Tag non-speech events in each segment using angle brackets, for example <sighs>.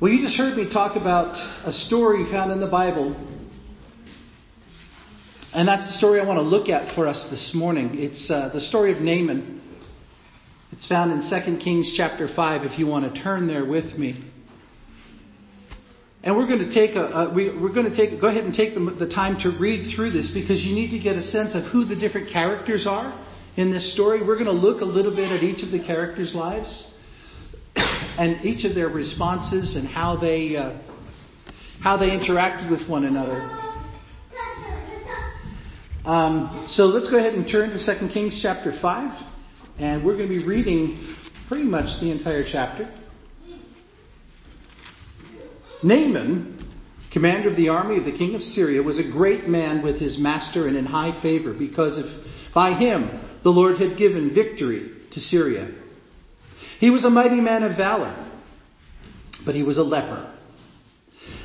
Well, you just heard me talk about a story found in the Bible. And that's the story I want to look at for us this morning. It's uh, the story of Naaman. It's found in 2 Kings chapter 5 if you want to turn there with me. And we're going to take a, a we, are going to take go ahead and take the, the time to read through this because you need to get a sense of who the different characters are in this story. We're going to look a little bit at each of the characters' lives and each of their responses and how they uh, how they interacted with one another. Um, so let's go ahead and turn to 2 Kings chapter 5, and we're going to be reading pretty much the entire chapter. Naaman, commander of the army of the king of Syria, was a great man with his master and in high favor because of, by him the Lord had given victory to Syria. He was a mighty man of valor, but he was a leper.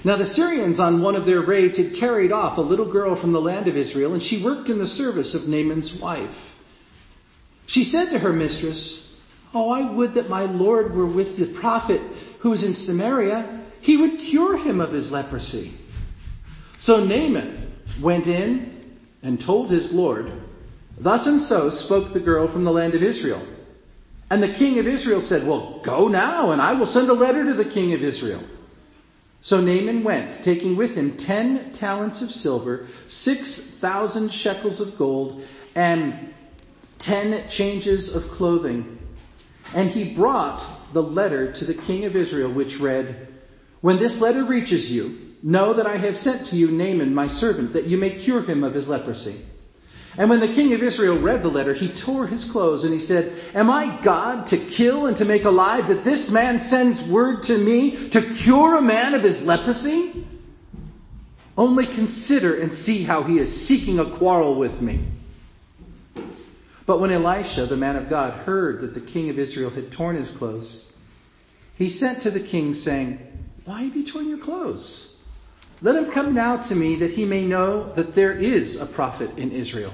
Now the Syrians on one of their raids had carried off a little girl from the land of Israel, and she worked in the service of Naaman's wife. She said to her mistress, Oh, I would that my Lord were with the prophet who is in Samaria. He would cure him of his leprosy. So Naaman went in and told his Lord, Thus and so spoke the girl from the land of Israel. And the king of Israel said, Well, go now, and I will send a letter to the king of Israel. So Naaman went, taking with him ten talents of silver, six thousand shekels of gold, and ten changes of clothing. And he brought the letter to the king of Israel, which read, When this letter reaches you, know that I have sent to you Naaman, my servant, that you may cure him of his leprosy. And when the king of Israel read the letter, he tore his clothes and he said, Am I God to kill and to make alive that this man sends word to me to cure a man of his leprosy? Only consider and see how he is seeking a quarrel with me. But when Elisha, the man of God, heard that the king of Israel had torn his clothes, he sent to the king saying, Why have you torn your clothes? Let him come now to me that he may know that there is a prophet in Israel.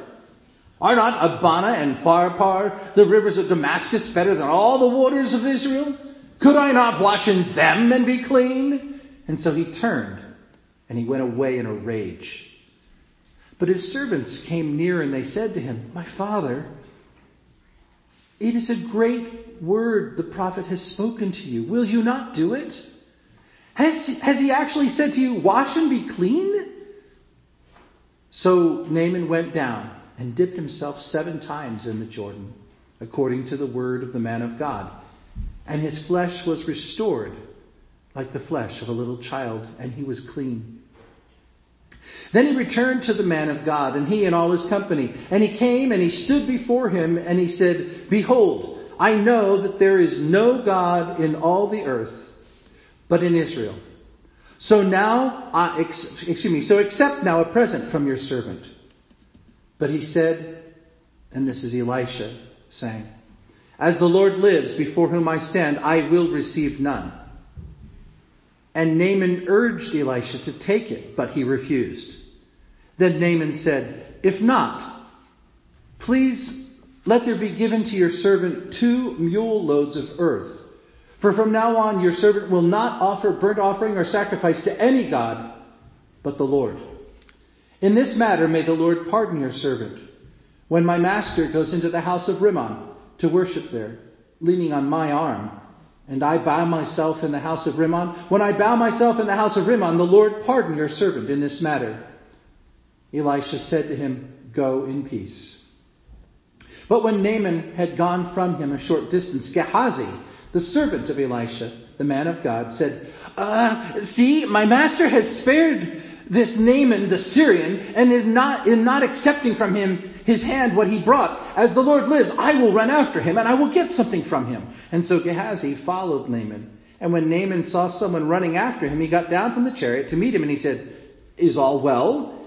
Are not Abana and Pharpar, the rivers of Damascus, better than all the waters of Israel? Could I not wash in them and be clean? And so he turned and he went away in a rage. But his servants came near and they said to him, My father, it is a great word the prophet has spoken to you. Will you not do it? Has, has he actually said to you, wash and be clean? So Naaman went down and dipped himself seven times in the Jordan, according to the word of the man of God. And his flesh was restored like the flesh of a little child, and he was clean. Then he returned to the man of God, and he and all his company. And he came and he stood before him, and he said, Behold, I know that there is no God in all the earth but in Israel. So now, uh, ex- excuse me, so accept now a present from your servant. But he said, and this is Elisha saying, As the Lord lives before whom I stand, I will receive none. And Naaman urged Elisha to take it, but he refused. Then Naaman said, If not, please let there be given to your servant two mule loads of earth. For from now on your servant will not offer burnt offering or sacrifice to any God but the Lord. In this matter may the Lord pardon your servant. When my master goes into the house of Rimmon to worship there, leaning on my arm, and I bow myself in the house of Rimmon, when I bow myself in the house of Rimmon, the Lord pardon your servant in this matter. Elisha said to him, Go in peace. But when Naaman had gone from him a short distance, Gehazi, the servant of Elisha, the man of God, said, uh, See, my master has spared this Naaman the Syrian and is not, in not accepting from him his hand what he brought. As the Lord lives, I will run after him and I will get something from him. And so Gehazi followed Naaman. And when Naaman saw someone running after him, he got down from the chariot to meet him and he said, is all well?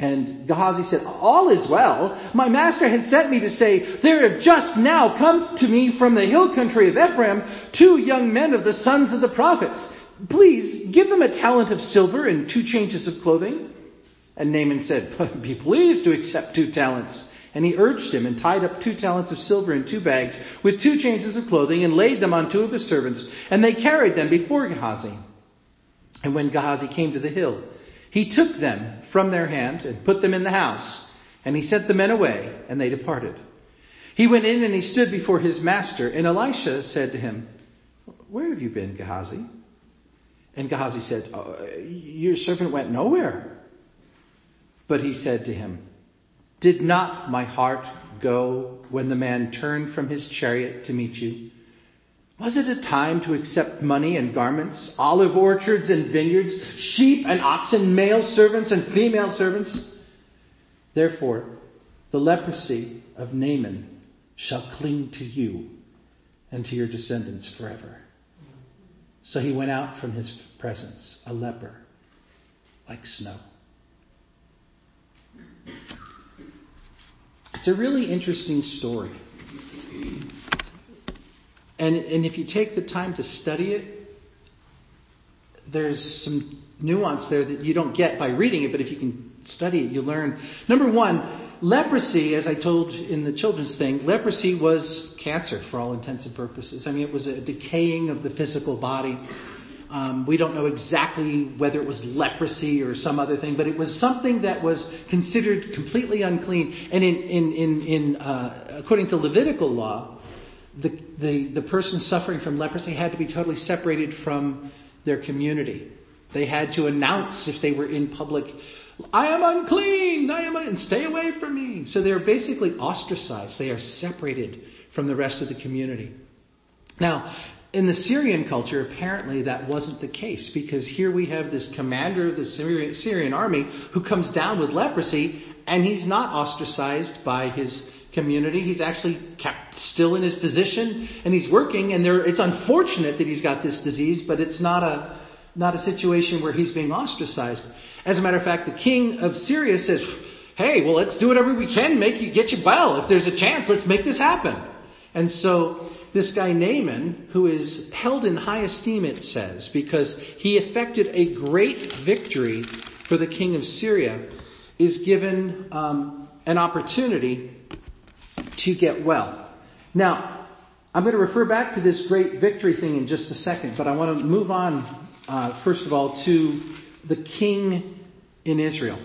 And Gehazi said, All is well. My master has sent me to say, There have just now come to me from the hill country of Ephraim two young men of the sons of the prophets. Please give them a talent of silver and two changes of clothing. And Naaman said, Be pleased to accept two talents. And he urged him and tied up two talents of silver in two bags with two changes of clothing and laid them on two of his servants. And they carried them before Gehazi. And when Gehazi came to the hill, he took them from their hand and put them in the house. And he sent the men away, and they departed. He went in and he stood before his master. And Elisha said to him, Where have you been, Gehazi? And Gehazi said, oh, Your servant went nowhere. But he said to him, Did not my heart go when the man turned from his chariot to meet you? Was it a time to accept money and garments, olive orchards and vineyards, sheep and oxen, male servants and female servants? Therefore, the leprosy of Naaman shall cling to you and to your descendants forever. So he went out from his presence, a leper, like snow. It's a really interesting story. And, and if you take the time to study it, there's some nuance there that you don't get by reading it, but if you can study it, you learn. Number one, leprosy, as I told in the children's thing, leprosy was cancer for all intents and purposes. I mean, it was a decaying of the physical body. Um, we don't know exactly whether it was leprosy or some other thing, but it was something that was considered completely unclean. And in, in, in, in uh, according to Levitical law, the, the, the person suffering from leprosy had to be totally separated from their community. They had to announce if they were in public, I am unclean, I am, and stay away from me. So they're basically ostracized. They are separated from the rest of the community. Now, in the Syrian culture, apparently that wasn't the case because here we have this commander of the Syrian, army who comes down with leprosy and he's not ostracized by his community. He's actually kept still in his position and he's working and there, it's unfortunate that he's got this disease, but it's not a, not a situation where he's being ostracized. As a matter of fact, the king of Syria says, hey, well, let's do whatever we can, make you, get you well. If there's a chance, let's make this happen. And so this guy Naaman, who is held in high esteem, it says, because he effected a great victory for the king of Syria, is given um, an opportunity to get well. Now, I'm going to refer back to this great victory thing in just a second, but I want to move on, uh, first of all, to the king in Israel.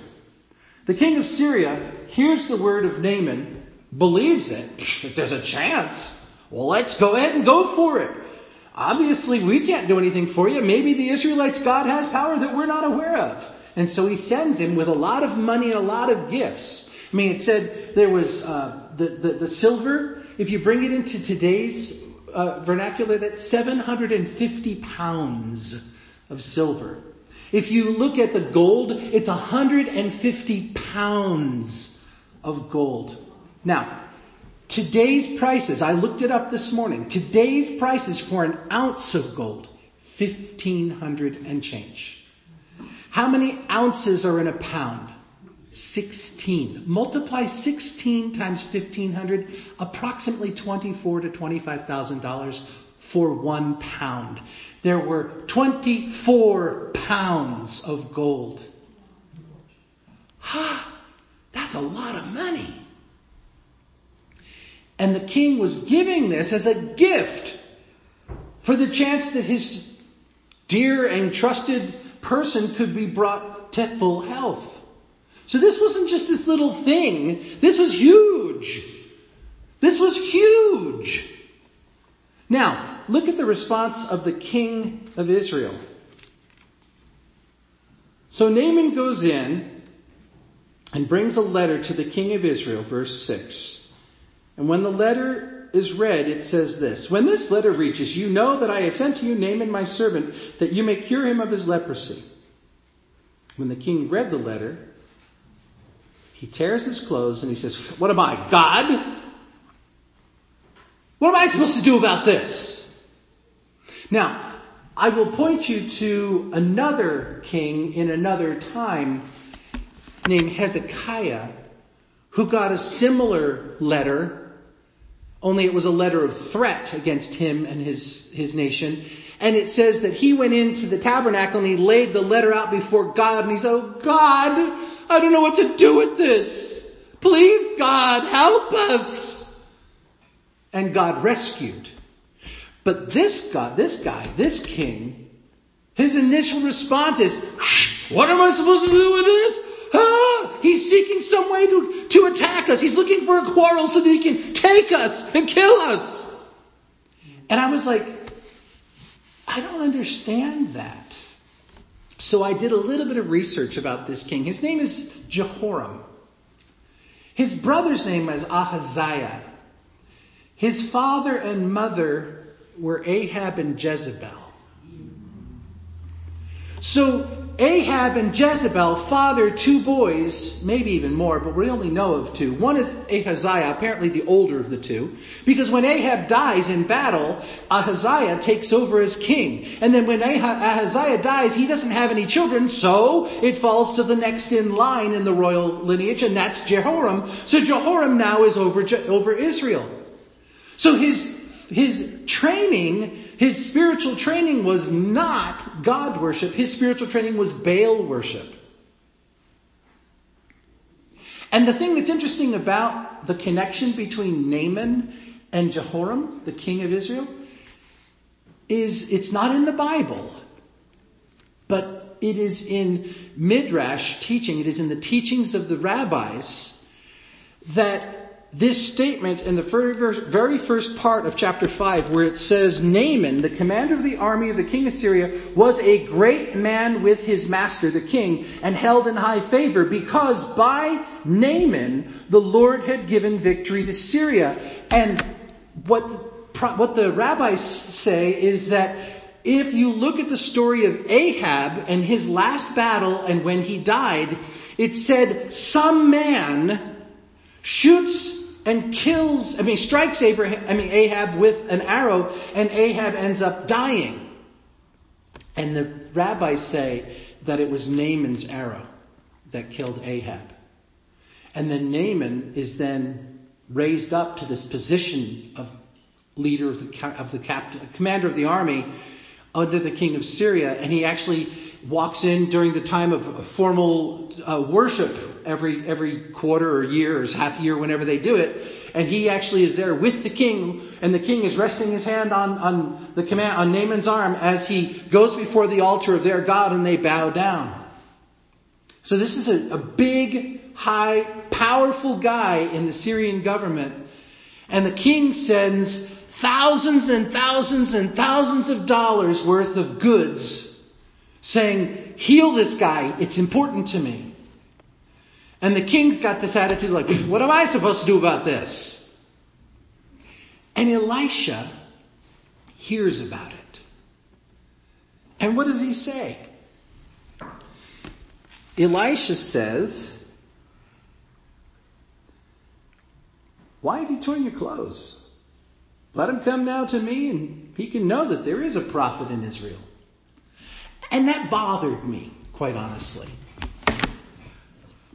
The king of Syria hears the word of Naaman, believes it. If <laughs> there's a chance, well, let's go ahead and go for it. Obviously, we can't do anything for you. Maybe the Israelites' God has power that we're not aware of. And so he sends him with a lot of money and a lot of gifts. I mean, it said there was uh, the, the, the silver. If you bring it into today's uh, vernacular, that's 750 pounds of silver. If you look at the gold, it's 150 pounds of gold. Now, today's prices, I looked it up this morning, today's prices for an ounce of gold, 1500 and change. How many ounces are in a pound? 16. Multiply 16 times 1500, approximately 24 to 25,000 dollars for one pound. There were 24 pounds of gold. Ha! That's a lot of money. And the king was giving this as a gift for the chance that his dear and trusted person could be brought to full health. So this wasn't just this little thing. This was huge. This was huge. Now, look at the response of the king of Israel. So Naaman goes in and brings a letter to the king of Israel, verse 6. And when the letter is read, it says this When this letter reaches you, know that I have sent to you Naaman my servant, that you may cure him of his leprosy. When the king read the letter, he tears his clothes and he says, What am I, God? What am I supposed to do about this? Now, I will point you to another king in another time named Hezekiah who got a similar letter, only it was a letter of threat against him and his, his nation. And it says that he went into the tabernacle and he laid the letter out before God and he said, Oh God, I don't know what to do with this. Please God, help us. And God rescued. But this God, this guy, this king, his initial response is, what am I supposed to do with this? Ah, he's seeking some way to, to attack us. He's looking for a quarrel so that he can take us and kill us. And I was like, I don't understand that. So I did a little bit of research about this king. His name is Jehoram. His brother's name was Ahaziah. His father and mother were Ahab and Jezebel. So Ahab and Jezebel fathered two boys, maybe even more, but we only know of two. One is Ahaziah, apparently the older of the two, because when Ahab dies in battle, Ahaziah takes over as king. And then when Ahaziah dies, he doesn't have any children, so it falls to the next in line in the royal lineage, and that's Jehoram. So Jehoram now is over, over Israel. So his, his training his spiritual training was not God worship. His spiritual training was Baal worship. And the thing that's interesting about the connection between Naaman and Jehoram, the king of Israel, is it's not in the Bible, but it is in Midrash teaching, it is in the teachings of the rabbis that this statement in the very first part of chapter 5 where it says Naaman, the commander of the army of the king of Syria, was a great man with his master, the king, and held in high favor because by Naaman the Lord had given victory to Syria. And what the, what the rabbis say is that if you look at the story of Ahab and his last battle and when he died, it said some man shoots and kills, I mean, strikes Abraham, I mean, Ahab with an arrow, and Ahab ends up dying. And the rabbis say that it was Naaman's arrow that killed Ahab. And then Naaman is then raised up to this position of leader of the, of the captain, commander of the army under the king of Syria, and he actually walks in during the time of formal uh, worship every every quarter or year or half year, whenever they do it. And he actually is there with the king, and the king is resting his hand on, on the command on Naaman's arm as he goes before the altar of their God, and they bow down. So this is a, a big, high, powerful guy in the Syrian government, and the king sends thousands and thousands and thousands of dollars worth of goods saying, heal this guy, it's important to me. And the king's got this attitude like, what am I supposed to do about this? And Elisha hears about it. And what does he say? Elisha says, Why have you torn your clothes? Let him come now to me and he can know that there is a prophet in Israel. And that bothered me, quite honestly.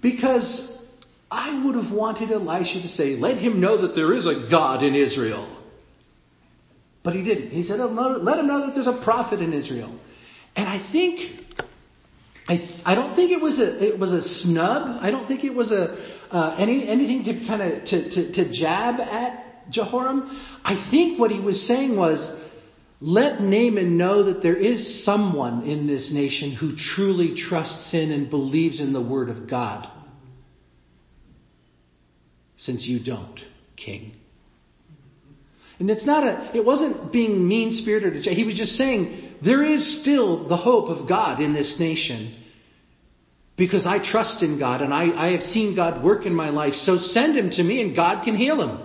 Because I would have wanted Elisha to say, let him know that there is a God in Israel. But he didn't. He said, let him know that there's a prophet in Israel. And I think, I, I don't think it was a, it was a snub. I don't think it was a, uh, any, anything to kind of, to, to, to jab at Jehoram. I think what he was saying was, let Naaman know that there is someone in this nation who truly trusts in and believes in the word of God. Since you don't, king. And it's not a, it wasn't being mean spirited. He was just saying, there is still the hope of God in this nation. Because I trust in God and I, I have seen God work in my life. So send him to me and God can heal him.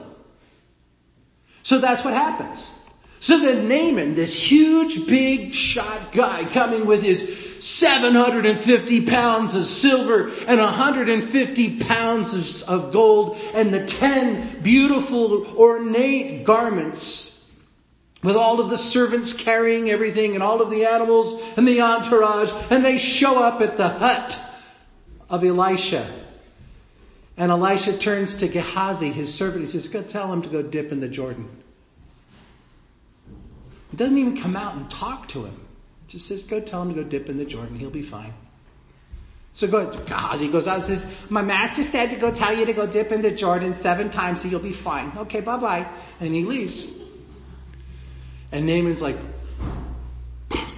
So that's what happens. So then Naaman, this huge, big shot guy coming with his 750 pounds of silver and 150 pounds of, of gold and the 10 beautiful ornate garments with all of the servants carrying everything and all of the animals and the entourage and they show up at the hut of Elisha. And Elisha turns to Gehazi, his servant. He says, Go tell him to go dip in the Jordan. He doesn't even come out and talk to him. He just says, Go tell him to go dip in the Jordan. He'll be fine. So go, Gehazi goes out and says, My master said to go tell you to go dip in the Jordan seven times so you'll be fine. Okay, bye bye. And he leaves. And Naaman's like,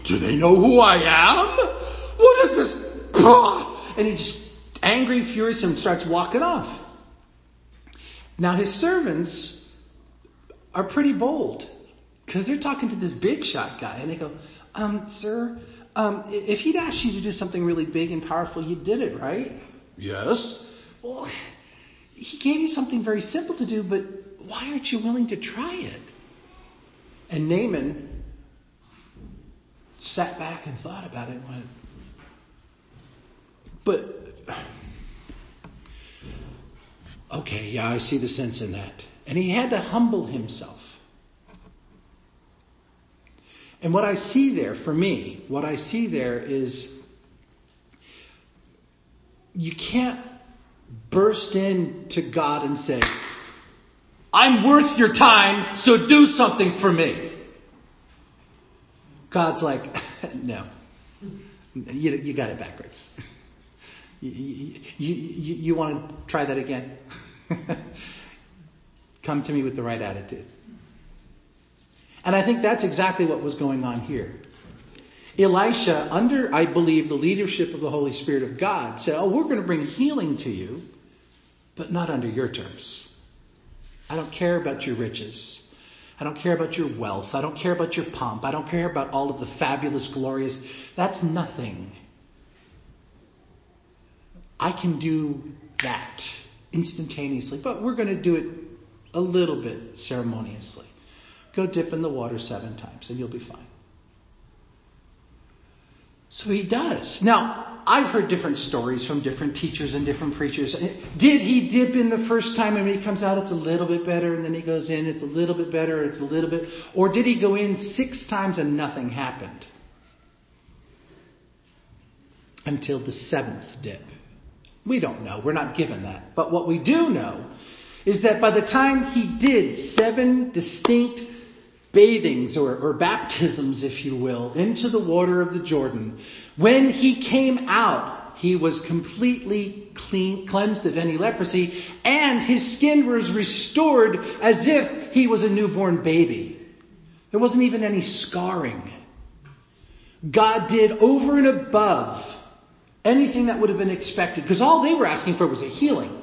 Do they know who I am? What is this? <sighs> And he just angry, furious, and starts walking off. Now his servants are pretty bold because they're talking to this big shot guy, and they go, um, "Sir, um, if he'd asked you to do something really big and powerful, you did it, right?" Yes. Well, he gave you something very simple to do, but why aren't you willing to try it? And Naaman sat back and thought about it and went, but okay, yeah, I see the sense in that. And he had to humble himself. And what I see there, for me, what I see there is you can't burst into God and say, I'm worth your time, so do something for me. God's like, <laughs> no. You, you got it backwards. You, you, you, you want to try that again? <laughs> Come to me with the right attitude. And I think that's exactly what was going on here. Elisha, under, I believe, the leadership of the Holy Spirit of God, said, Oh, we're going to bring healing to you, but not under your terms. I don't care about your riches. I don't care about your wealth. I don't care about your pomp. I don't care about all of the fabulous, glorious. That's nothing. I can do that instantaneously, but we're going to do it a little bit ceremoniously. Go dip in the water seven times and you'll be fine. So he does. Now, I've heard different stories from different teachers and different preachers. Did he dip in the first time and when he comes out it's a little bit better and then he goes in, it's a little bit better, it's a little bit, or did he go in six times and nothing happened? Until the seventh dip. We don't know. We're not given that. But what we do know is that by the time he did seven distinct bathings or, or, baptisms, if you will, into the water of the Jordan, when he came out, he was completely clean, cleansed of any leprosy, and his skin was restored as if he was a newborn baby. There wasn't even any scarring. God did over and above anything that would have been expected, because all they were asking for was a healing.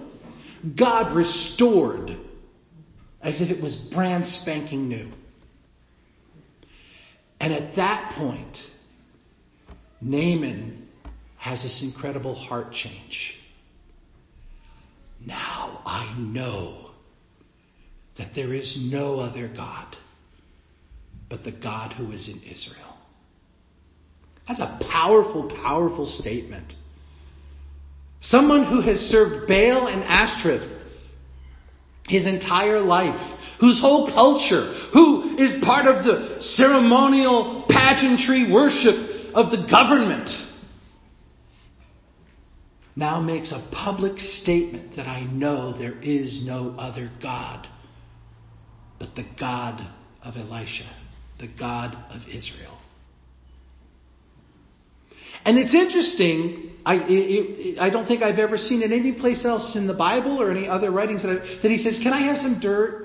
God restored as if it was brand spanking new. And at that point, Naaman has this incredible heart change. Now I know that there is no other God but the God who is in Israel. That's a powerful, powerful statement. Someone who has served Baal and Ashtoreth his entire life, whose whole culture, who is part of the ceremonial pageantry worship of the government, now makes a public statement that I know there is no other God but the God of Elisha, the God of Israel. And it's interesting. I, it, I don't think I've ever seen it any place else in the Bible or any other writings that, I, that he says, "Can I have some dirt?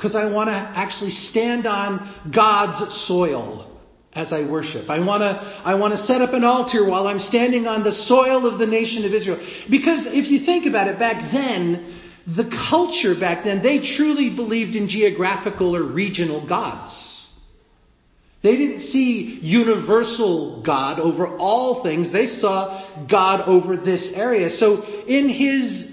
Because I want to actually stand on God's soil." as I worship. I want to I want to set up an altar while I'm standing on the soil of the nation of Israel. Because if you think about it back then, the culture back then, they truly believed in geographical or regional gods. They didn't see universal God over all things. They saw God over this area. So in his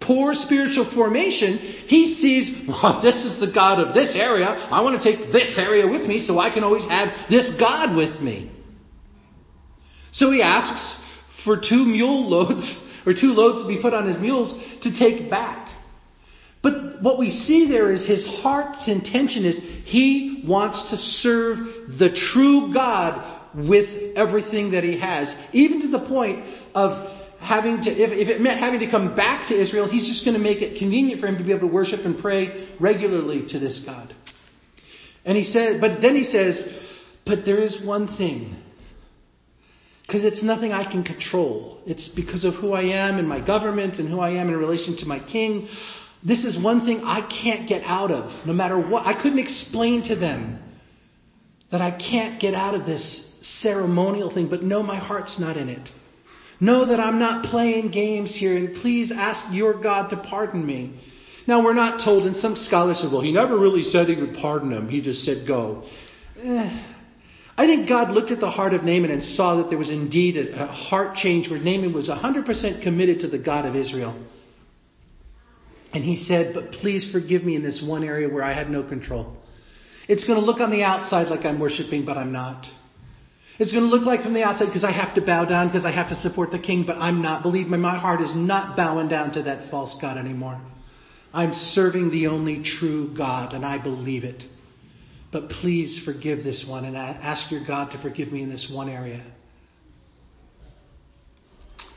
poor spiritual formation, he sees, well, <laughs> this is the God of this area. I want to take this area with me so I can always have this God with me. So he asks for two mule <laughs> loads, or two loads to be put on his mules to take back. But what we see there is his heart's intention is he wants to serve the true God with everything that he has, even to the point of having to, if, if it meant having to come back to Israel, he's just going to make it convenient for him to be able to worship and pray regularly to this God. And he said, but then he says, but there is one thing. Because it's nothing I can control. It's because of who I am in my government and who I am in relation to my king. This is one thing I can't get out of, no matter what. I couldn't explain to them that I can't get out of this ceremonial thing, but no, my heart's not in it. Know that I'm not playing games here, and please ask your God to pardon me. Now, we're not told, and some scholars said, well, he never really said he would pardon him. He just said go. Eh. I think God looked at the heart of Naaman and saw that there was indeed a, a heart change where Naaman was 100% committed to the God of Israel. And he said, but please forgive me in this one area where I have no control. It's going to look on the outside like I'm worshiping, but I'm not. It's going to look like from the outside because I have to bow down because I have to support the king, but I'm not. Believe me, my heart is not bowing down to that false God anymore. I'm serving the only true God and I believe it. But please forgive this one and I ask your God to forgive me in this one area.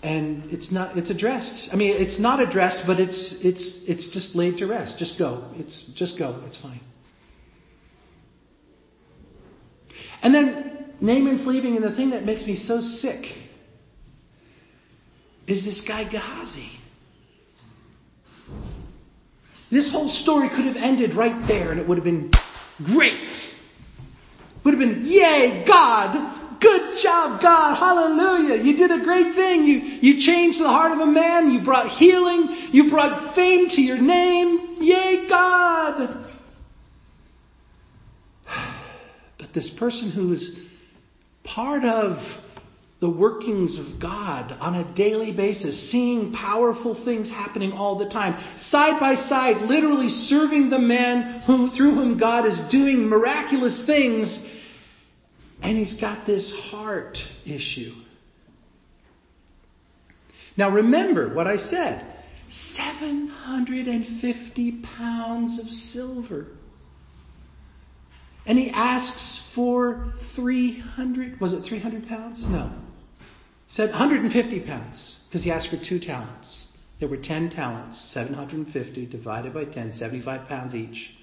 And it's not, it's addressed. I mean, it's not addressed, but it's, it's, it's just laid to rest. Just go. It's, just go. It's fine. And then Naaman's leaving, and the thing that makes me so sick is this guy Gehazi. This whole story could have ended right there, and it would have been great. Would have been, yay, God! Good job, God! Hallelujah! You did a great thing. You, you changed the heart of a man. You brought healing. You brought fame to your name. Yay, God! <sighs> But this person who is part of the workings of God on a daily basis, seeing powerful things happening all the time, side by side, literally serving the man who, through whom God is doing miraculous things, and he's got this heart issue. Now remember what I said. 750 pounds of silver. And he asks for 300, was it 300 pounds? No. Said 150 pounds, because he asked for two talents. There were 10 talents, 750 divided by 10, 75 pounds each.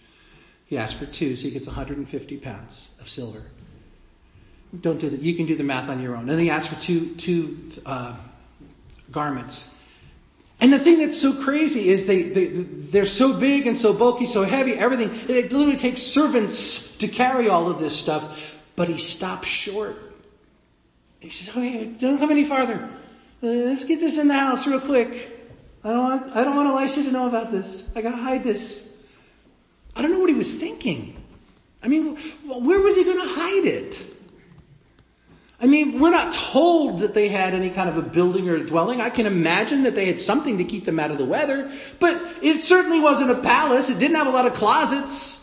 He asked for two, so he gets 150 pounds of silver. Don't do that. You can do the math on your own. And then he asked for two, two uh, garments. And the thing that's so crazy is they, they, they're so big and so bulky, so heavy, everything. It literally takes servants to carry all of this stuff. But he stops short. He says, oh, okay, don't come any farther. Uh, let's get this in the house real quick. I don't want, I don't want Elisha to know about this. I gotta hide this. I don't know what he was thinking. I mean, where was he gonna hide it? I mean, we're not told that they had any kind of a building or a dwelling. I can imagine that they had something to keep them out of the weather, but it certainly wasn't a palace. It didn't have a lot of closets.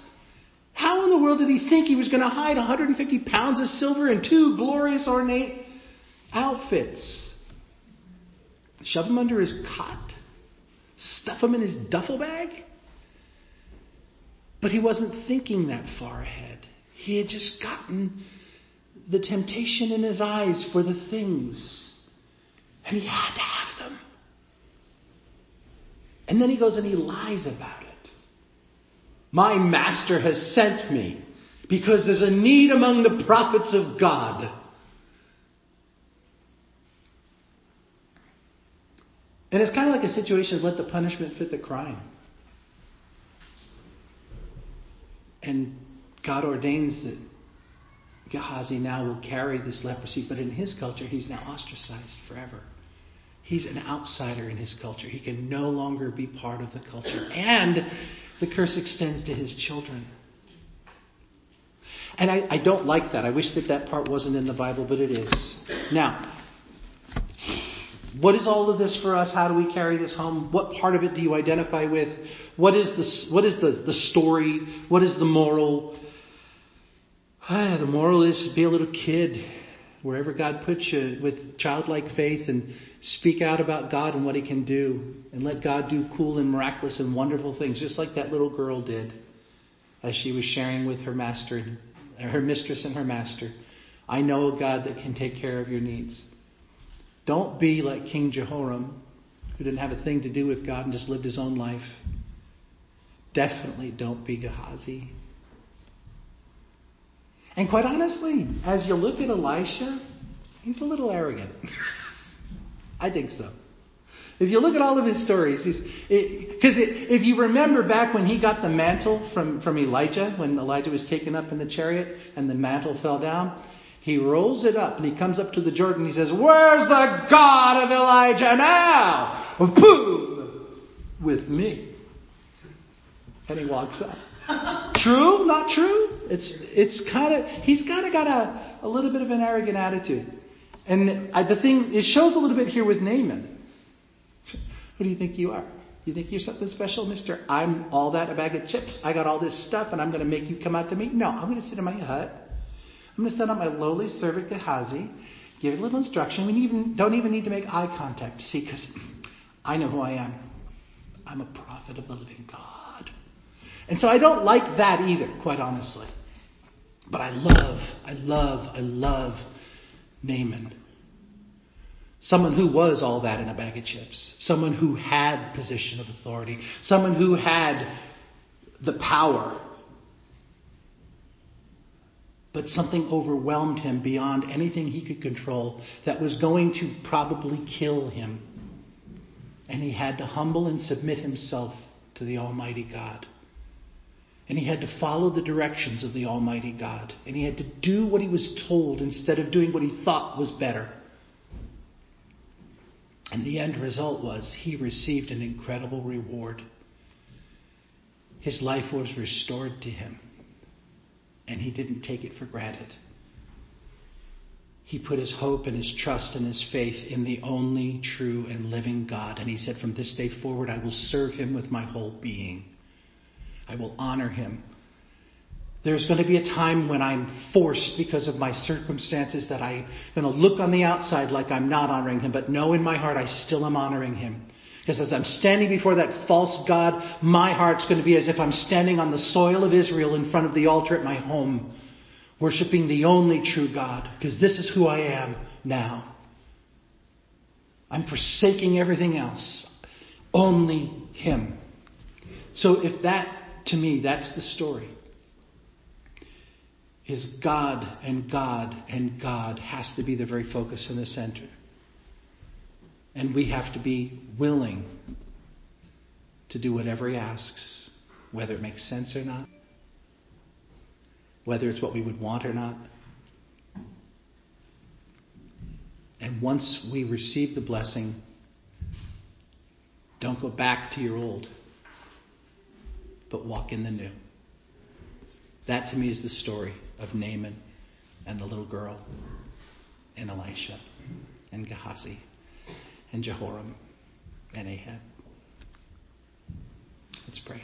How in the world did he think he was going to hide 150 pounds of silver in two glorious ornate outfits? Shove them under his cot? Stuff them in his duffel bag? But he wasn't thinking that far ahead. He had just gotten the temptation in his eyes for the things. And he had to have them. And then he goes and he lies about it. My master has sent me because there's a need among the prophets of God. And it's kind of like a situation of let the punishment fit the crime. And God ordains that Gehazi now will carry this leprosy, but in his culture, he's now ostracized forever. He's an outsider in his culture. He can no longer be part of the culture. And the curse extends to his children. And I, I don't like that. I wish that that part wasn't in the Bible, but it is. Now, what is all of this for us? How do we carry this home? What part of it do you identify with? What is the, what is the, the story? What is the moral? Ah, the moral is to be a little kid wherever God puts you with childlike faith and speak out about God and what He can do and let God do cool and miraculous and wonderful things, just like that little girl did as she was sharing with her master, her mistress and her master. I know a God that can take care of your needs. Don't be like King Jehoram, who didn't have a thing to do with God and just lived his own life. Definitely don't be Gehazi. And quite honestly, as you look at Elisha, he's a little arrogant. <laughs> I think so. If you look at all of his stories, because if you remember back when he got the mantle from, from Elijah, when Elijah was taken up in the chariot and the mantle fell down, he rolls it up and he comes up to the Jordan. He says, "Where's the God of Elijah now?" Boom, with me. And he walks up. True? Not true? It's it's kind of he's kind of got a a little bit of an arrogant attitude. And I, the thing it shows a little bit here with Naaman. Who do you think you are? You think you're something special, mister? I'm all that, a bag of chips. I got all this stuff and I'm going to make you come out to me? No, I'm going to sit in my hut. I'm going to send out my lowly servant Gehazi, give a little instruction. We even, don't even need to make eye contact. See, because I know who I am. I'm a prophet of the living God. And so I don't like that either, quite honestly. But I love, I love, I love Naaman. Someone who was all that in a bag of chips. Someone who had position of authority. Someone who had the power. But something overwhelmed him beyond anything he could control that was going to probably kill him. And he had to humble and submit himself to the Almighty God. And he had to follow the directions of the Almighty God. And he had to do what he was told instead of doing what he thought was better. And the end result was he received an incredible reward. His life was restored to him, and he didn't take it for granted. He put his hope and his trust and his faith in the only true and living God. And he said, From this day forward, I will serve him with my whole being. I will honor him there's going to be a time when I'm forced because of my circumstances that I'm going to look on the outside like I'm not honoring him, but know in my heart I still am honoring him. Because as I'm standing before that false God, my heart's going to be as if I'm standing on the soil of Israel in front of the altar at my home, worshiping the only true God, because this is who I am now. I'm forsaking everything else. Only Him. So if that, to me, that's the story is God and God and God has to be the very focus in the center. And we have to be willing to do whatever He asks, whether it makes sense or not, whether it's what we would want or not. And once we receive the blessing, don't go back to your old, but walk in the new. That to me is the story of Naaman and the little girl and Elisha and Gehazi and Jehoram and Ahab. Let's pray.